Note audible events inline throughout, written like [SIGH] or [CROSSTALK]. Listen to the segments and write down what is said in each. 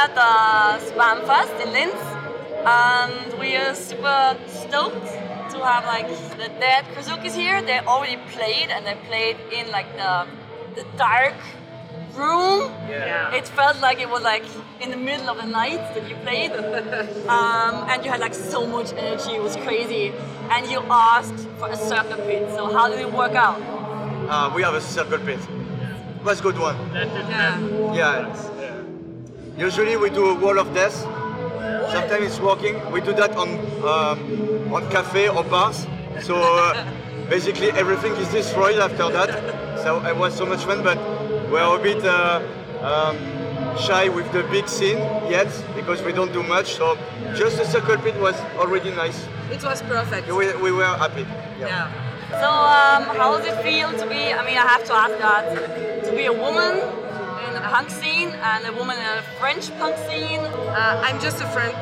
at the Spamfest in Linz, and we are super stoked to have like the dead Krasukis here. They already played, and they played in like the the dark room. Yeah. It felt like it was like in the middle of the night that you played, [LAUGHS] um, and you had like so much energy. It was crazy, and you asked for a circle pit. So how did it work out? Uh, we have a circle pit. That's good one. That did Yeah. Yeah. Usually we do a wall of death. Sometimes it's working. We do that on um, on cafe or bars. So uh, basically everything is destroyed after that. So it was so much fun, but we're a bit uh, um, shy with the big scene yet because we don't do much. So just the circle pit was already nice. It was perfect. We, we were happy. Yeah. So um, how does it feel to be? I mean, I have to ask that to be a woman a punk scene and a woman in a French punk scene. Uh, I'm just a friend.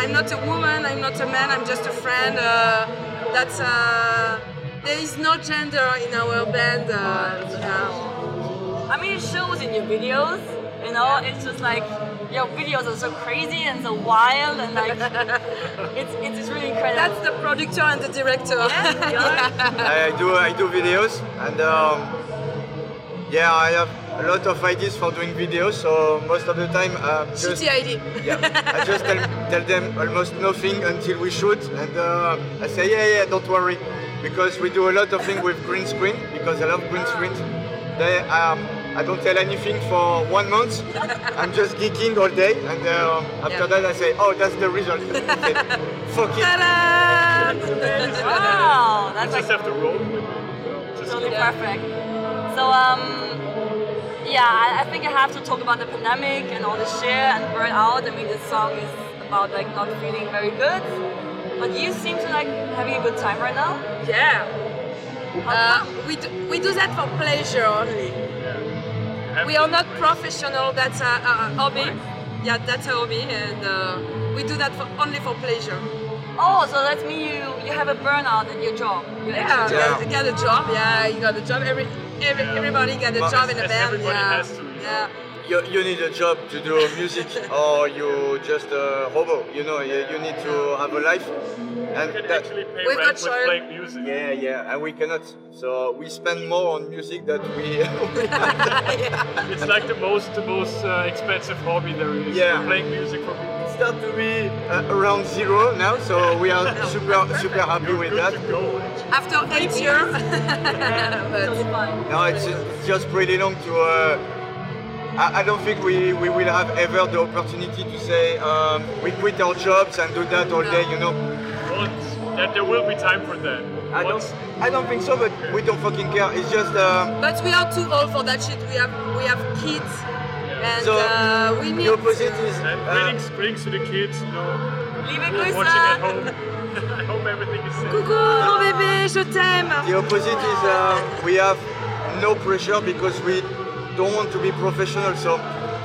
I'm not a woman. I'm not a man. I'm just a friend. Uh, that's uh, there is no gender in our band. Uh, yeah. I mean, it shows in your videos. You know, it's just like your videos are so crazy and so wild and like [LAUGHS] it's it's really incredible. That's the producer and the director. Yeah, yeah. [LAUGHS] I do I do videos and um, yeah I have a lot of ideas for doing videos so most of the time um, just Shitty idea. yeah I just tell, tell them almost nothing until we shoot and uh, I say yeah yeah don't worry because we do a lot of things with green screen because I love green screen. They, um, I don't tell anything for one month. I'm just geeking all day and uh, after Yeah. that I say oh that's the result. I [LAUGHS] say, Fuck it. Ta-da! wow, You that's just like have to roll with it. you know, Just totally Yeah. perfect. So um, yeah, I, I think I have to talk about the pandemic and all the shit and burn out. I mean, this song is about like not feeling very good, but you seem to like having a good time right now. Yeah. Uh, we, do, we do that for pleasure only. have We are not professional. That's a, a a hobby. Yeah, that's a hobby, and uh, we do that for, only for pleasure. Oh, so that means you you have a burnout at your job. Your Yeah, actual Yeah. you got a job. Yeah, you got a job. Every, every Yeah. everybody got a job in a as band. yeah. has to, you know. yeah. You, you need a job to do music [LAUGHS] or you just a hobo you know you, you need to have a life and You can that, actually pay We've rent got with child- playing music. yeah yeah and we cannot so we spend more on music than we [LAUGHS] It's like the most the most uh, expensive hobby there is. Yeah. Playing music for people. start to be uh, around zero now so we are [LAUGHS] super super happy with Good that to go. After eight years. but no it's, it's just pretty long to uh, I, I don't think we, we will have ever the opportunity to say um, we quit our jobs and do that all day you know But that there will be time for that. I don't I don't think so but we don't fucking care it's just um, but we are too old for that shit. We have we have kids, and So, uh, we need. the opposite is And uh, greetings, greetings to the kids, you know, Liebe who watching at home. [LAUGHS] I hope everything is safe. Coucou mon bébé, je t'aime. The opposite is uh, we have no pressure because we don't want to be professional, so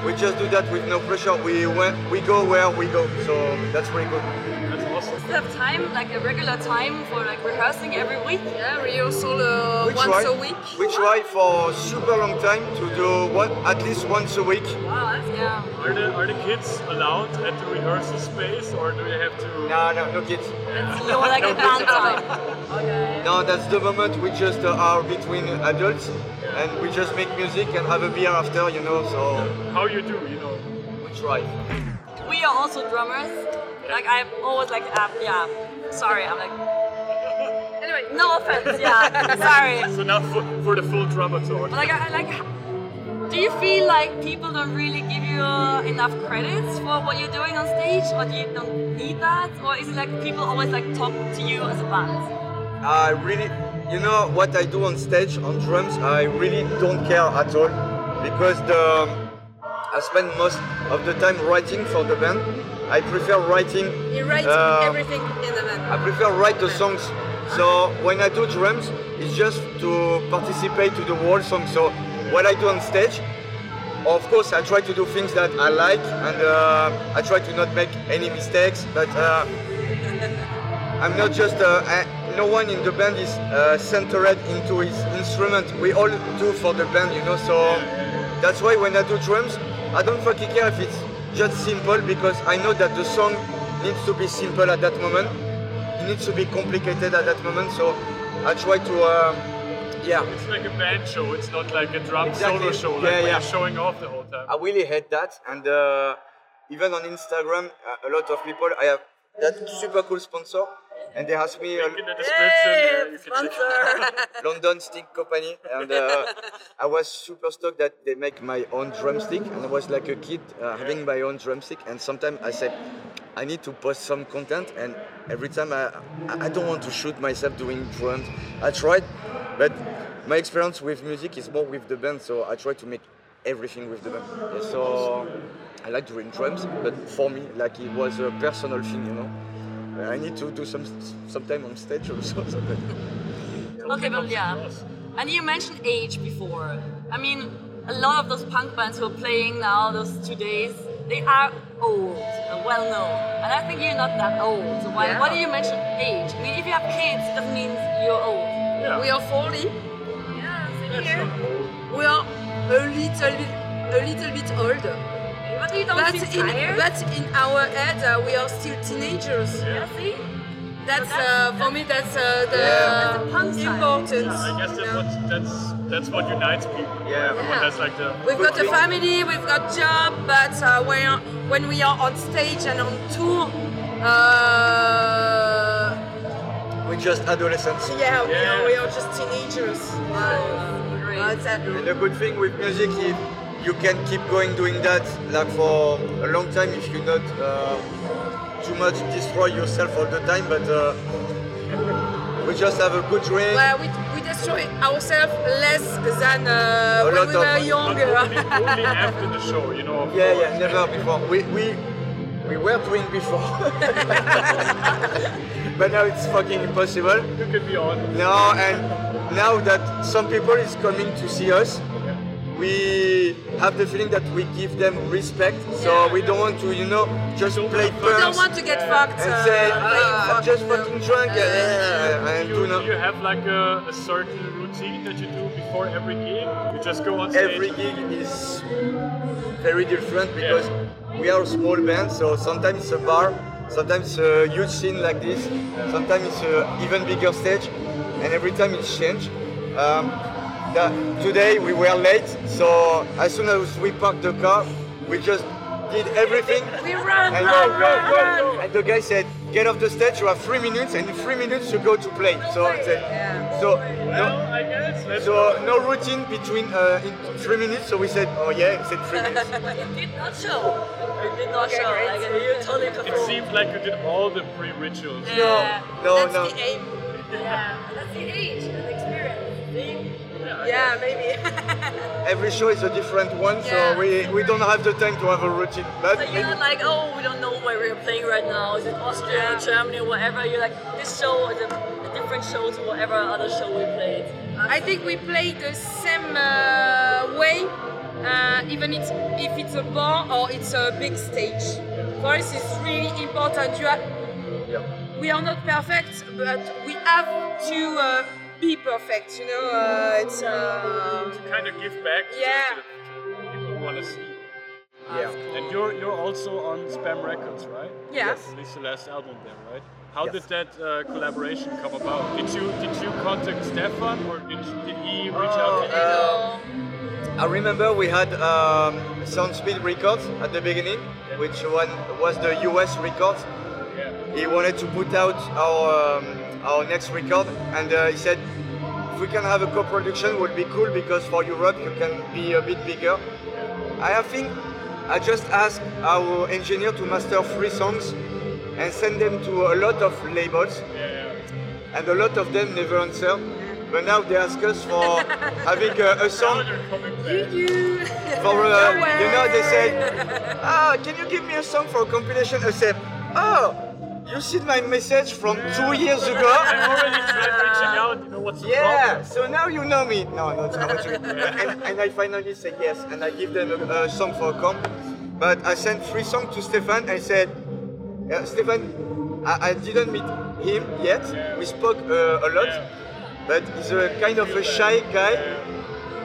we just do that with no pressure. We went, we go where we go, so that's pretty good. That's awesome. Do you have time, like a regular time for like rehearsing every week? Yeah, rehearsal uh, We once try, a week. we try for super long time to do one at least once a week. Wow, that's yeah. Are the are the kids allowed at the rehearsal space, or do they have to? No, no, no kids. That's your like a band time. Okay. No, that's the moment we just uh, are between adults and we just make music and have a beer after, you know. So How you do, you know? we try. We are also drummers. Like I'm always like, uh, yeah. Sorry, I'm like, Anyway, no offense, yeah. [LAUGHS] Sorry. So now for, for the full drama talk. But like, I like. Do you feel like people don't really give you enough credits for what you're doing on stage, or do you don't need that, or is it like people always like talk to you as a band? I really, you know, what I do on stage on drums, I really don't care at all because the I spend most of the time writing for the band. I prefer writing. he writes uh, everything in the band. I prefer write the songs. So when I do drums, it's just to participate to the whole song. So what I do on stage, of course, I try to do things that I like, and uh, I try to not make any mistakes. But uh, I'm not just. Uh, I, no one in the band is uh, centered into his instrument. We all do for the band, you know. So that's why when I do drums, I don't fucking care if it's just simple because I know that the song needs to be simple at that moment. It needs to be complicated at that moment. So I try to, uh, yeah. It's like a band show. It's not like a drum Exactly. solo show. Like Yeah, where yeah. you're showing off the whole time. I really hate that. And uh, even on Instagram, uh, a lot of people, I have that super cool sponsor, and they ask me. Uh, in the description. uh, you can check it out. [LAUGHS] London Stick Company, and uh, I was super stoked that they make my own drumstick, and I was like a kid uh, having my own drumstick, and sometimes I said, I need to post some content, and every time I, I don't want to shoot myself doing drums. I tried, but my experience with music is more with the band, so I try to make everything with the band. Yeah, so I like doing drums, but for me, like it was a personal thing, you know. I need to do some sometime on stage or [LAUGHS] something. Okay, but yeah. And you mentioned age before. I mean, a lot of those punk bands who are playing now, those two days, they are old, well known. And I think you're not that old. So why, Yeah. why do you mention age? I mean, if you have kids, it doesn't you're old. Yeah. We are 40. Yeah, same here. We are a little bit, a little bit older. But you don't But in, but in our head, uh, we are still teenagers. yeah, see? That's uh, for me. That's uh, the Yeah. That's the punk side. important. I guess that's know. what, that's that's what unites people. Yeah. Everyone Yeah. has like the. We've got a family, we've got job, but uh, when, when we are on stage and on tour, uh, We're just adolescents. yeah, we, Yeah. Are, we are just teenagers. Great. Uh, that- And the good thing with music is you can keep going doing that like for a long time if you're not uh, too much destroy yourself all the time. But uh, we just have a good drink. well, we, we destroy ourselves less than uh, when we of- were younger. only, only after the show, you know. of Yeah, course. yeah, never before. We we we were doing before, [LAUGHS] but now it's fucking impossible. You can be honest. No, and now that some people is coming to see us, we have the feeling that we give them respect. So we don't want to, you know, just play we don't want to get fucked. and uh, say, "Ah, I'm just you fucking drunk and, and Do do you, not. you have like a, a certain routine that you do before every gig? You just go on stage. Every gig is very different because we are a small band, so sometimes it's a bar, sometimes it's a huge scene like this, sometimes it's an even bigger stage, and every time it's changed. Um, that today we were late, so as soon as we parked the car, we just did everything. [LAUGHS] We ran, And run, go, run, go, run. And the guy said, get off the stage, you have three minutes, and in three minutes you go to play. So, it's a- Yeah. so, Well, no, I guess. Let's so go. no routine between uh, in three minutes. So we said, oh yeah, it's in three [LAUGHS] minutes. But it did not show. It did not Okay, show. great. Like, you totally It performed. seemed like you did all the pre-rituals. Yeah. No, no, That's no. the aim. Yeah, that's the age Yeah, maybe. [LAUGHS] Every show is a different one, so we, we don't have the time to have a routine. But So you're not like, oh, we don't know where we're playing right now. Is it Austria, Germany, or whatever? You're like, this show is a, a different show to whatever other show we played. I think we play the same uh, way, uh, even it's, if it's a bar or it's a big stage. For us, it's really important. You are, we are not perfect, but we have to uh, be perfect. You know, uh, it's. Uh, kind of give back to, Yeah. to, to people who want to see. yeah. And you're you're also on Spam Records, right? yeah. Released the last album there, right? How Yes. did that uh, collaboration come about? Did you did you contact Stefan or did, did he reach out to you? Uh, I remember we had um, Soundspeed Records at the beginning, which one was the US records. Yeah. He wanted to put out our um, our next record, and uh, he said if we can have a co-production, would be cool because for Europe you can be a bit bigger. I think I just asked our engineer to master three songs and send them to a lot of labels, Yeah, yeah. and a lot of them never answer. But now they ask us for [LAUGHS] having a, a song they're coming back. You. for uh, you know they said ah can you give me a song for a compilation I said oh you see my message from two years ago. [LAUGHS] I ago already tried reaching out. You know what's the yeah problem? so now you know me no no it's not what you and, and I finally said yes and I give them a, a song for a comp but I sent three songs to Stefan I said uh, Stefan I, I didn't meet him yet we spoke uh, a lot but he's a kind of a shy guy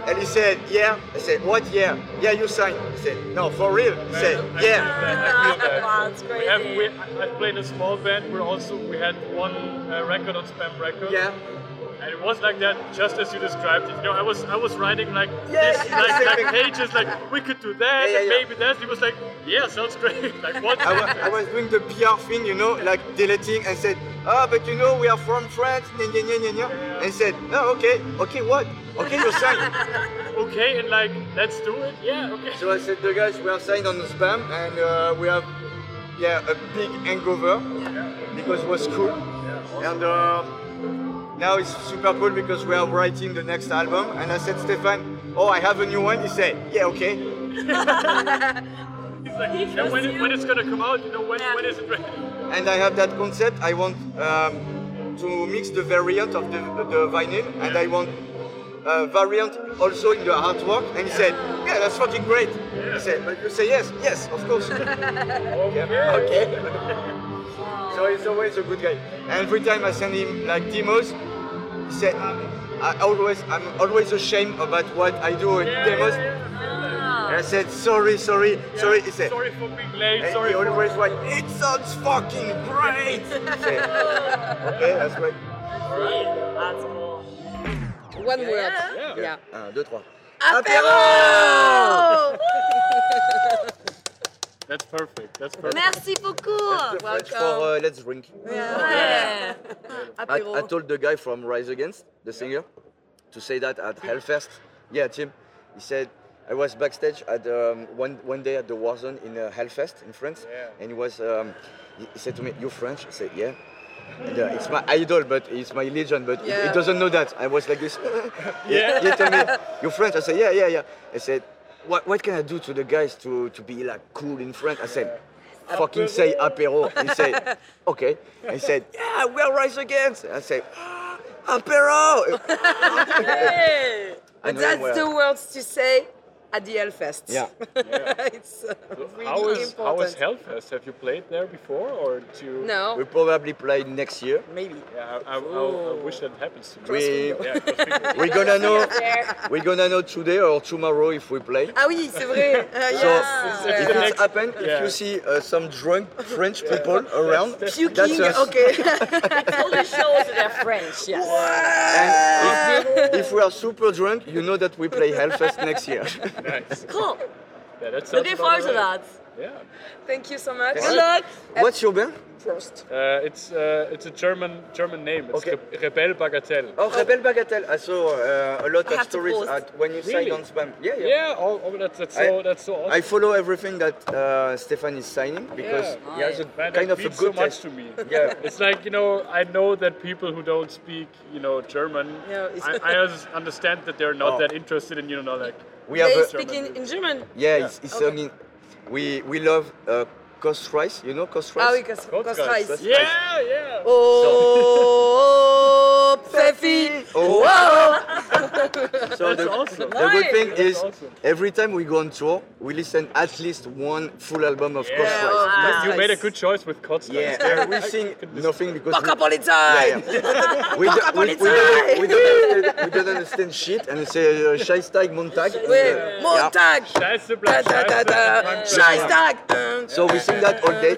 And he said, yeah. I said, what? Yeah. Yeah, you signed. He said, no, for real. He said, I yeah. feel [LAUGHS] that. Wow, it's We have, we, I I played in a small band. We're also we had one uh, record on Spam Records. Yeah. And it was like that, just as you described it. You know, I was I was writing like Yeah, this, yeah, like, like [LAUGHS] pages, like we could do that, Yeah, yeah, and yeah. maybe that. He was like, yeah, sounds great. [LAUGHS] like what? I, wa- I was doing the PR thing, you know, like deleting and said, ah, but you know, we are from France, nya, nya, nya, nya, nya. and said, oh, okay, okay, what? Okay, you're signed. [LAUGHS] okay, and like let's do it. Yeah, okay. so I said, the guys, we are signed on the spam, and uh, we have, yeah, a big hangover because it was cool, and uh, now it's super cool because we are writing the next album, and I said, Stefan, oh, I have a new one. He said, yeah, okay. [LAUGHS] He's like, and when, when it's gonna come out, you know, when, when is it ready? and I have that concept. I want um, to mix the variant of the, the vinyl, and I want a variant also in the artwork. And he said, "Yeah, that's fucking great." He said, "But you say yes, yes, of course." [LAUGHS] yeah, okay. [LAUGHS] so he's always a good guy. And every time I send him like demos, he said, "I always, I'm always ashamed about what I do in demos." And I said, "Sorry, sorry, sorry." He said. Sorry for being late. And sorry he for always went, it sounds fucking great! [LAUGHS] Said, okay, that's great. That's cool. One word. Yeah. Yeah. Un, deux, trois. Apéro! [LAUGHS] That's perfect. That's perfect. Merci beaucoup. The French for uh, let's drink. Yeah. I, Apéro. I told the guy from Rise Against, the singer, to say that at Hellfest. Yeah, Tim. He said, I was backstage at um, one, one day at the Warzone in uh, Hellfest in France, Yeah. and he was. Um, he he said to me, "You French?" I said, "Yeah." And, uh, it's my idol, but it's my legend, but he- he, doesn't know that. I was like this. [LAUGHS] Yeah. He told me, "You French?" I said, "Yeah, yeah, yeah." I said, "What, what can I do to the guys to, to be like cool in French?" I said, "Fucking say apéro." He said, [LAUGHS] "Okay." I said, "Yeah, we'll Rise Against." I said, "Ah, "Apéro." [LAUGHS] I But that's well. the words to say at the Hellfest. Yeah. it's uh, really How is important. how is Hellfest? Have you played there before, or to? No, We probably play next year. maybe. Yeah, I, I, I, I wish that happens to me. We, yeah, [LAUGHS] we're gonna know we're gonna know today or tomorrow if we play. Ah oui, c'est vrai. Uh, So yes. if Yeah. it happens, if you see uh, some drunk French people around, that's Puking, us. okay. [LAUGHS] Totally shows that they're French. Yes. And if, [LAUGHS] if we are super drunk, you know that we play Hellfest next year. nice. Cool. Yeah, that Looking about forward to that. Yeah. Thank you so much. Good luck. What's your band? Prost. Uh, it's uh, it's a German German name. It's Okay. Re- Rebel Bagatelle. Oh, Rebel Bagatelle. I saw uh, a lot I of stories at when you Really? signed on Spam. Yeah, yeah. Yeah, oh, oh, that's, that's I- so that's so awesome. I follow everything that uh, Stefan is signing because Yeah. he has a Man, kind of a means good so much taste. to me. [LAUGHS] Yeah. It's like you know, I know that people who don't speak, you know, German. Yeah, I, I understand that they're not Oh. that interested in, you know, like. We have They a, speak in, in German. yeah, it's, it's Okay. Singing. We we love uh, Kotzreiz. You know Kotzreiz. Ah oui, Cos- Coast Cost guys. Rice. Yeah, yeah. Oh, Pfeffi. [LAUGHS] Oh. [LAUGHS] So That's the, awesome. the good thing That's is, awesome. every time we go on tour, we listen at least one full album of Yeah, Kotzreiz. oh, You- you nice. made a good choice with Cots. Yeah, [LAUGHS] and we sing nothing because we, Napolitan. yeah, yeah. [LAUGHS] we, do, we, we, don't, we, don't understand, we don't understand shit and say uh, Scheistag, Montag. and, uh, Montag. Uh, So we sing that all day.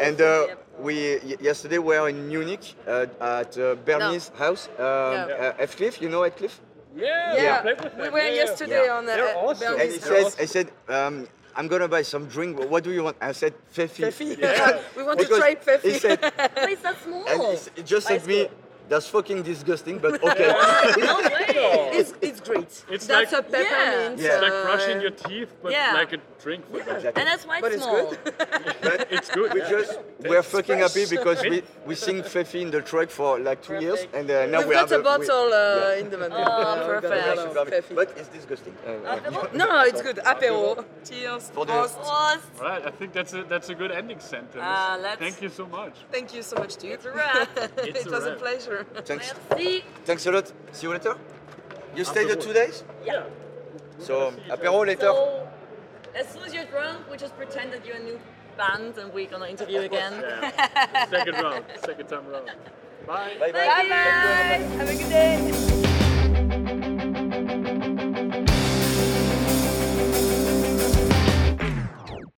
And uh, we yesterday we were in Munich uh, at uh, Bernie's house, um, Yeah. uh, Heathcliff. You know Heathcliff? Yeah, Yeah, played we them. were yeah, yeah. yesterday Yeah. on uh, They're awesome. And he They're says, I said, um, I'm gonna buy some drink. What do you want? I said, Pfeffi. Pfeffi. [LAUGHS] Yeah. [LAUGHS] we want to try Pfeffi. He said, [LAUGHS] Wait, that's small. and he just said me, that's fucking disgusting, but [LAUGHS] okay. no way. [LAUGHS] it's, it's great. It's That's like- a peppermint. Yeah. It's like uh, brushing your teeth, but Yeah. like a drink for them. Exactly. And that's why But it's it's small. good. [LAUGHS] But It's good. we yeah. just we're fucking fresh. happy because we, we sing Pfeffi in the truck for like two years, and uh, now We've we got have a bottle uh, yeah. in the van. Oh, Uh, we've got a perfect. bottle. But it's disgusting. Uh, No, no, it's good. Apéro. Cheers. For the- Prost. Prost. All right, I think that's a that's a good ending sentence. Ah, let's- Thank you so much. Thank you so much, dude. It's a wrap. It was a wrap. Pleasure. Thanks. Merci. Thanks a lot. See you later. You stay the two days? Yeah. So apéro later. So, as soon as you're drunk, we just pretend that you're a new band and we're gonna interview again. Yeah. [LAUGHS] second round. Second time round. Bye. Bye bye. Bye bye. Have a good day.